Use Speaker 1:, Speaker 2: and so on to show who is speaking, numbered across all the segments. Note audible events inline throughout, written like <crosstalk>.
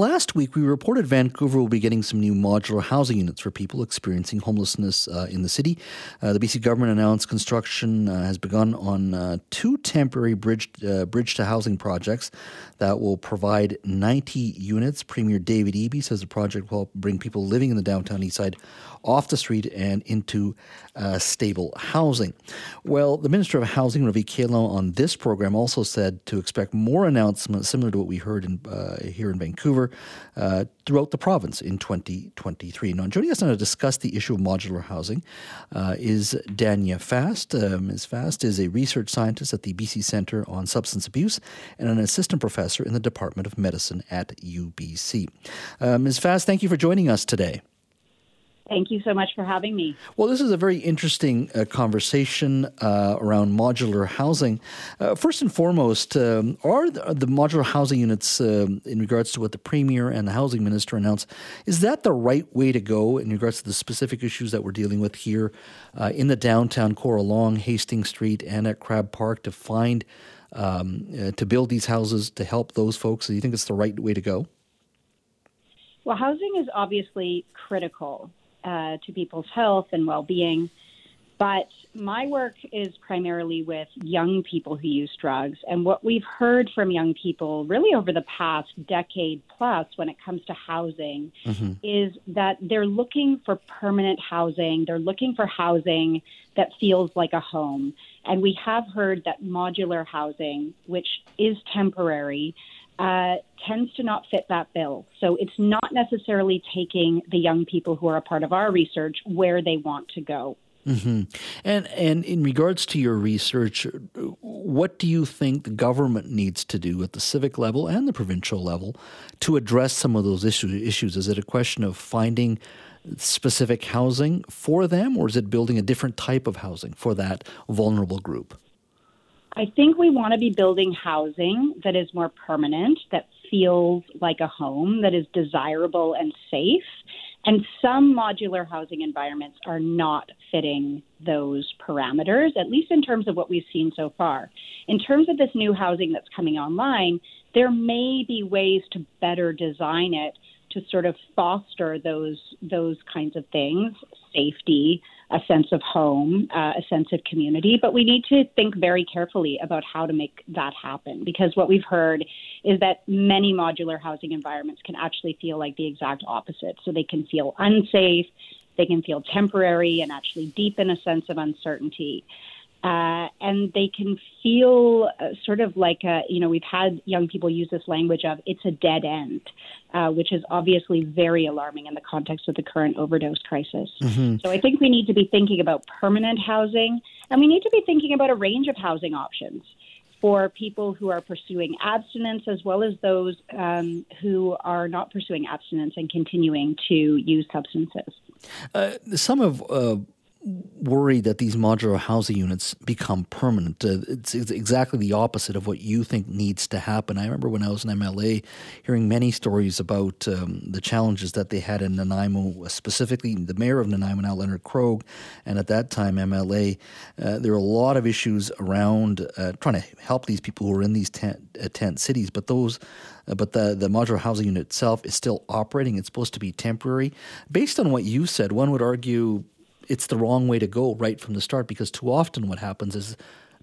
Speaker 1: Last week, we reported Vancouver will be getting some new modular housing units for people experiencing homelessness uh, in the city. Uh, the BC government announced construction uh, has begun on uh, two temporary bridge, uh, bridge to housing projects that will provide 90 units. Premier David Eby says the project will bring people living in the downtown east side off the street and into uh, stable housing. Well, the Minister of Housing, Ravi Kahlon, on this program also said to expect more announcements similar to what we heard in, here in Vancouver uh, throughout the province in 2023. Now, joining us now to discuss the issue of modular housing uh, is Danya Fast. Uh, Ms. Fast is a research scientist at the BC Centre on Substance Abuse and an assistant professor in the Department of Medicine at UBC. Uh, Ms. Fast, thank you for joining us today.
Speaker 2: Thank you so much for having me.
Speaker 1: Well, this is a very interesting uh, conversation uh, around modular housing. Uh, first and foremost, um, are the, the, modular housing units, um, in regards to what the Premier and the Housing Minister announced, is that the right way to go in regards to the specific issues that we're dealing with here uh, in the downtown core along Hastings Street and at Crab Park to find, um, uh, to build these houses to help those folks? Do you think it's the right way to go?
Speaker 2: Well, housing is obviously critical uh, to people's health and well being. But my work is primarily with young people who use drugs. And what we've heard from young people really over the past decade plus when it comes to housing mm-hmm. is that they're looking for permanent housing. They're looking for housing that feels like a home. And we have heard that modular housing, which is temporary, uh, tends to not fit that bill. So it's not necessarily taking the young people who are a part of our research where they want to go.
Speaker 1: Mm-hmm. And and in regards to your research, what do you think the government needs to do at the civic level and the provincial level to address some of those issue, issues? Is it a question of finding specific housing for them, or is it building a different type of housing for that vulnerable group?
Speaker 2: I think we want to be building housing that is more permanent, that feels like a home, that is desirable and safe. And some modular housing environments are not fitting those parameters, at least in terms of what we've seen so far. In terms of this new housing that's coming online, there may be ways to better design it to sort of foster those those kinds of things, safety, a sense of home, uh, a sense of community. But we need to think very carefully about how to make that happen because what we've heard is that many modular housing environments can actually feel like the exact opposite. So they can feel unsafe, they can feel temporary, and actually deepen a sense of uncertainty. Uh, and they can feel uh, sort of like a, you know we've had young people use this language of it's a dead end, uh, which is obviously very alarming in the context of the current overdose crisis. Mm-hmm. So I think we need to be thinking about permanent housing, and we need to be thinking about a range of housing options for people who are pursuing abstinence as well as those um, who are not pursuing abstinence and continuing to use substances.
Speaker 1: Uh, some of uh, worried that these modular housing units become permanent. Uh, it's, it's, exactly the opposite of what you think needs to happen. I remember when I was in MLA hearing many stories about um, the challenges that they had in Nanaimo, specifically the mayor of Nanaimo now, Leonard Krog, and at that time MLA. Uh, there were a lot of issues around uh, trying to help these people who are in these tent, uh, tent cities, but those uh, but the, the modular housing unit itself is still operating. It's supposed to be temporary. Based on what you said, one would argue it's the wrong way to go right from the start because too often what happens is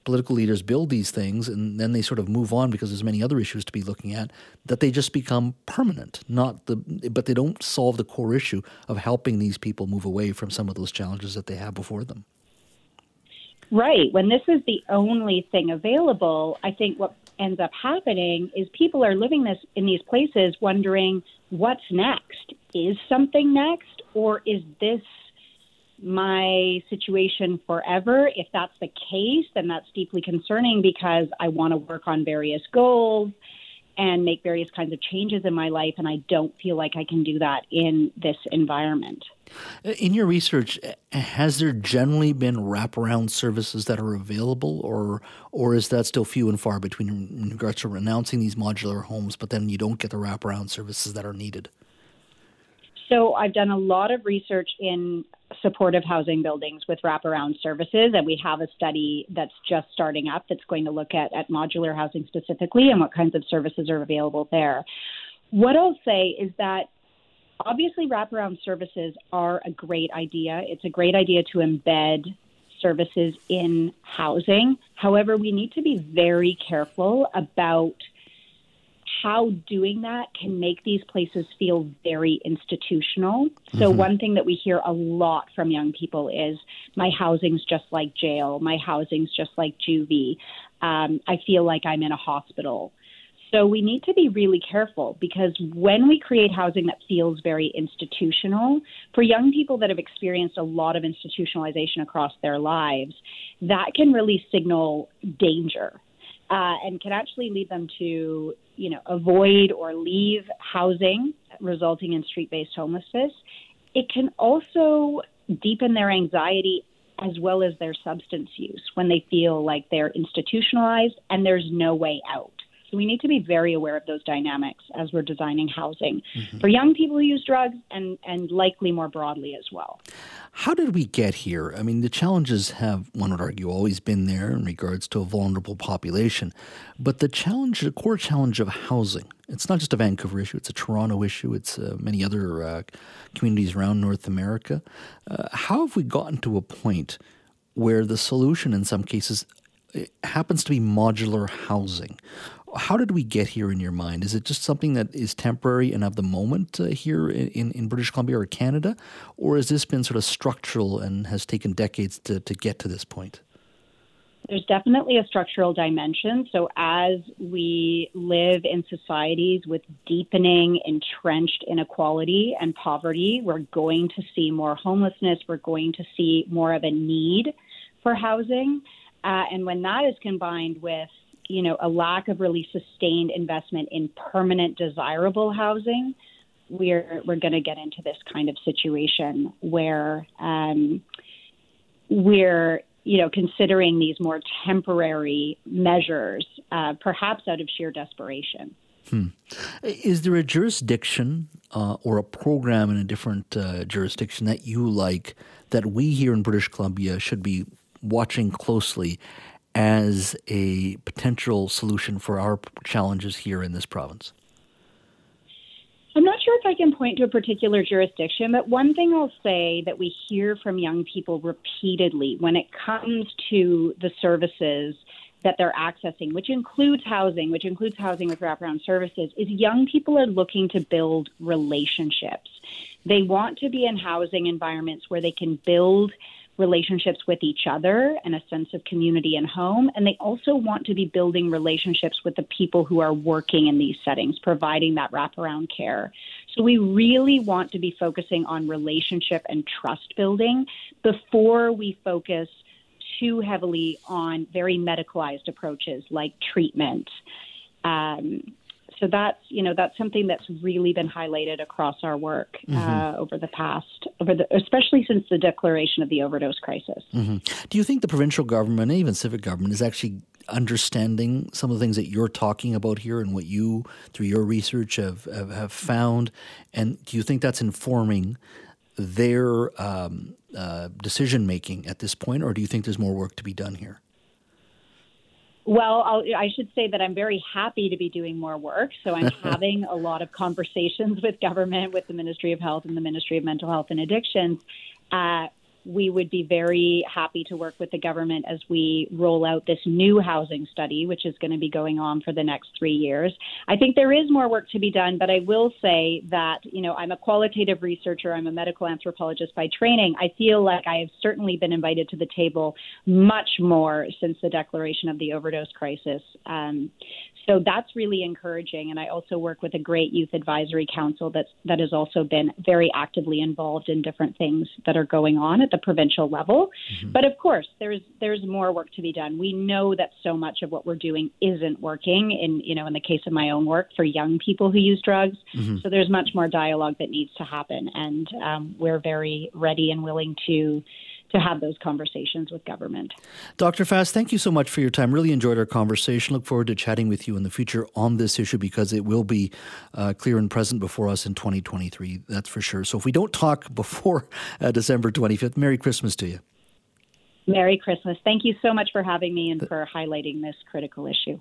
Speaker 1: political leaders build these things and then they sort of move on because there's many other issues to be looking at that they just become permanent not the but they don't solve the core issue of helping these people move away from some of those challenges that they have before them.
Speaker 2: Right. When this is the only thing available i think what ends up happening is people are living this in these places wondering what's next? Is something next or is this my situation forever. If that's the case, then that's deeply concerning because I want to work on various goals. and make various kinds of changes in my life. And I don't feel like I can do that in this environment.
Speaker 1: Uh, in your research, uh, has there generally been wraparound services that are available, or or is that still few and far between in regards to announcing these modular homes, but then you don't get the wraparound services that are needed?
Speaker 2: So I've done a lot of research in supportive housing buildings with wraparound services, and we have a study that's just starting up that's going to look at, at modular housing specifically and what kinds of services are available there. What I'll say is that obviously wraparound services are a great idea. It's a great idea to embed services in housing. However, we need to be very careful about how doing that can make these places feel very institutional. So, mm-hmm. one thing that we hear a lot from young people is my housing's just like jail, my housing's just like juvie. Um, I feel like I'm in a hospital. So, we need to be really careful because when we create housing that feels very institutional, for young people that have experienced a lot of institutionalization across their lives, that can really signal danger uh, and can actually lead them to, you know, avoid or leave housing, resulting in street-based homelessness. It can also deepen their anxiety as well as their substance use when they feel like they're institutionalized and there's no way out. So we need to be very aware of those dynamics as we're designing housing mm-hmm. for young people who use drugs and, and likely more broadly as well.
Speaker 1: How did we get here? I mean, the challenges have, one would argue, always been there in regards to a vulnerable population. But the challenge, the core challenge of housing, it's not just a Vancouver issue, it's a Toronto issue, it's uh, many other uh, communities around North America. Uh, how have we gotten to a point where the solution in some cases happens to be modular housing? how did we get here in your mind? Is it just something that is temporary and of the moment uh, here in, in British Columbia or Canada? Or has this been sort of structural and has taken decades to, to get to this point?
Speaker 2: There's definitely a structural dimension. So, as we live in societies with deepening, entrenched inequality and poverty, we're going to see more homelessness. We're going to see more of a need for housing. Uh, and when that is combined with you know, a lack of really sustained investment in permanent desirable housing, we're we're going to get into this kind of situation where um, we're you know considering these more temporary measures, uh, perhaps out of sheer desperation.
Speaker 1: Hmm. Is there a jurisdiction uh, or a program in a different uh, jurisdiction that you like that we here in British Columbia should be watching closely as a potential solution for our challenges here in this province?
Speaker 2: I'm not sure if I can point to a particular jurisdiction, but one thing I'll say that we hear from young people repeatedly when it comes to the services that they're accessing, which includes housing, which includes housing with wraparound services, is young people are looking to build relationships. They want to be in housing environments where they can build relationships with each other and a sense of community and home. And they also want to be building relationships with the people who are working in these settings, providing that wraparound care. So we really want to be focusing on relationship and trust building before we focus too heavily on very medicalized approaches like treatment. Um, so that's you know that's something that's really been highlighted across our work mm-hmm. uh, over the past over the especially since the declaration of the overdose crisis.
Speaker 1: Mm-hmm. Do you think the provincial government and even civic government is actually understanding some of the things that you're talking about here and what you through your research have have, have found and do you think that's informing their um, uh, decision making at this point or do you think there's more work to be done here
Speaker 2: well, I'll, i should say that I'm very happy to be doing more work. So I'm <laughs> having a lot of conversations with government, with the Ministry of Health and the Ministry of Mental Health and Addictions. Uh, we would be very happy to work with the government as we roll out this new housing study, which is going to be going on for the next three years. I think there is more work to be done, but I will say that, you know, I'm a qualitative researcher, I'm a medical anthropologist by training. I feel like I have certainly been invited to the table much more since the declaration of the overdose crisis. Um, so that's really encouraging. And I also work with a great youth advisory council that's, that has also been very actively involved in different things that are going on at the provincial level. Mm-hmm. But of course, there's there's more work to be done. We know that so much of what we're doing isn't working. In you know, in the case of my own work for young people who use drugs, mm-hmm. so there's much more dialogue that needs to happen, and um, we're very ready and willing to to have those conversations with government.
Speaker 1: Dr. Fast, thank you so much for your time. Really enjoyed our conversation. Look forward to chatting with you in the future on this issue because it will be uh, clear and present before us in 2023. That's for sure. So if we don't talk <laughs> before uh, December 25th, Merry Christmas to you.
Speaker 2: Merry Christmas. Thank you so much for having me and for highlighting this critical issue.